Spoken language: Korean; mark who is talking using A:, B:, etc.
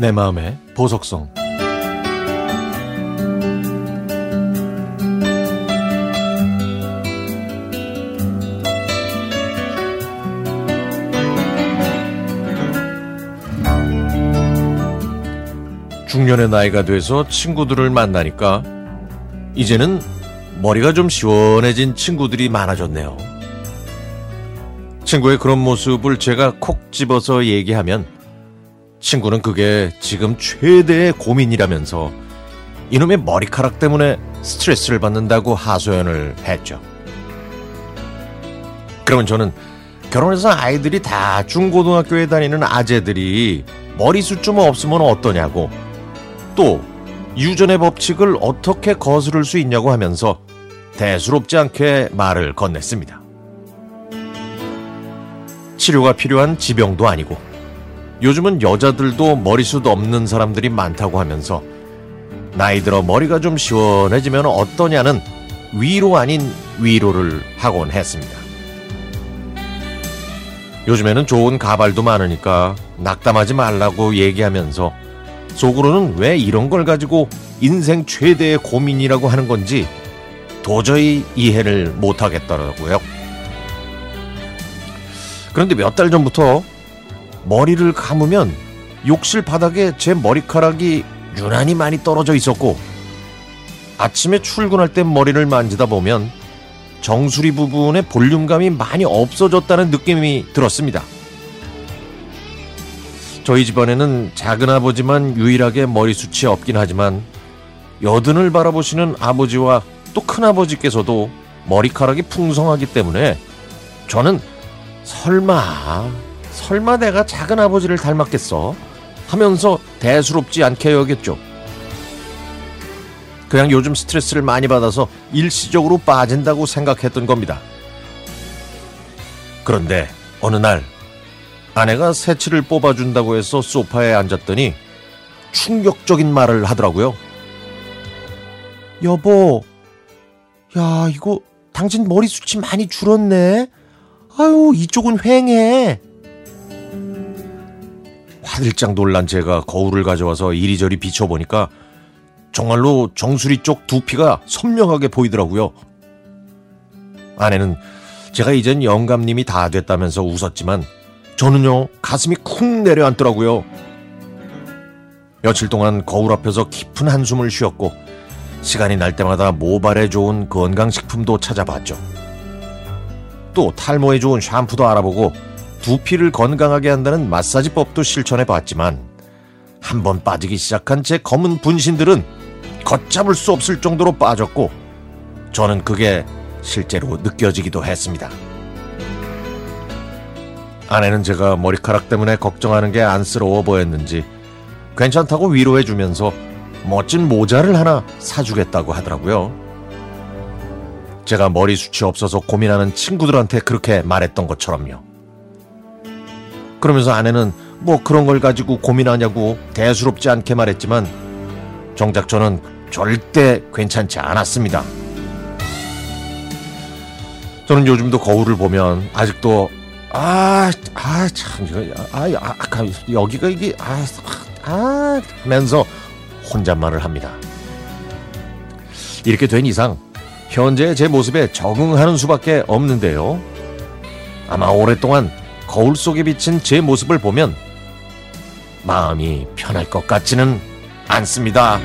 A: 내 마음의 보석성 중년의 나이가 돼서 친구들을 만나니까 이제는 머리가 좀 시원해진 친구들이 많아졌네요. 친구의 그런 모습을 제가 콕 집어서 얘기하면 친구는 그게 지금 최대의 고민이라면서 이놈의 머리카락 때문에 스트레스를 받는다고 하소연을 했죠. 그러면 저는 결혼해서 아이들이 다 중고등학교에 다니는 아재들이 머리숱 좀 없으면 어떠냐고 또 유전의 법칙을 어떻게 거스를 수 있냐고 하면서 대수롭지 않게 말을 건넸습니다. 치료가 필요한 지병도 아니고 요즘은 여자들도 머리숱 없는 사람들이 많다고 하면서 나이 들어 머리가 좀 시원해지면 어떠냐는 위로 아닌 위로를 하곤 했습니다. 요즘에는 좋은 가발도 많으니까 낙담하지 말라고 얘기하면서 속으로는 왜 이런 걸 가지고 인생 최대의 고민이라고 하는 건지 도저히 이해를 못하겠더라고요. 그런데 몇 달 전부터 머리를 감으면 욕실 바닥에 제 머리카락이 유난히 많이 떨어져 있었고 아침에 출근할 때 머리를 만지다 보면 정수리 부분의 볼륨감이 많이 없어졌다는 느낌이 들었습니다. 저희 집안에는 작은 아버지만 유일하게 머리숱이 없긴 하지만 여든을 바라보시는 아버지와 또 큰아버지께서도 머리카락이 풍성하기 때문에 저는 설마 설마 내가 작은 아버지를 닮았겠어 하면서 대수롭지 않게 여겼죠. 그냥 요즘 스트레스를 많이 받아서 일시적으로 빠진다고 생각했던 겁니다. 그런데 어느 날 아내가 새치를 뽑아준다고 해서 소파에 앉았더니 충격적인 말을 하더라고요. 여보, 야, 이거 당신 머리숱이 많이 줄었네. 아유, 이쪽은 휑해. 화들짝 놀란 제가 거울을 가져와서 이리저리 비춰보니까 정말로 정수리 쪽 두피가 선명하게 보이더라고요. 아내는 제가 이젠 영감님이 다 됐다면서 웃었지만 저는요 가슴이 쿵 내려앉더라고요. 며칠 동안 거울 앞에서 깊은 한숨을 쉬었고 시간이 날 때마다 모발에 좋은 건강식품도 찾아봤죠. 또 탈모에 좋은 샴푸도 알아보고 두피를 건강하게 한다는 마사지법도 실천해 봤지만 한 번 빠지기 시작한 제 검은 분신들은 걷잡을 수 없을 정도로 빠졌고 저는 그게 실제로 느껴지기도 했습니다. 아내는 제가 머리카락 때문에 걱정하는 게 안쓰러워 보였는지 괜찮다고 위로해 주면서 멋진 모자를 하나 사주겠다고 하더라고요. 제가 머리 숱이 없어서 고민하는 친구들한테 그렇게 말했던 것처럼요. 그러면서 아내는 뭐 그런 걸 가지고 고민하냐고 대수롭지 않게 말했지만 정작 저는 절대 괜찮지 않았습니다. 저는 요즘도 거울을 보면 아직도 아, 아, 참, 이거, 아, 아, 아, 여기가 이게, 아, 아, 하면서 혼잣말을 합니다. 이렇게 된 이상, 현재 제 모습에 적응하는 수밖에 없는데요. 아마 오랫동안 거울 속에 비친 제 모습을 보면 마음이 편할 것 같지는 않습니다.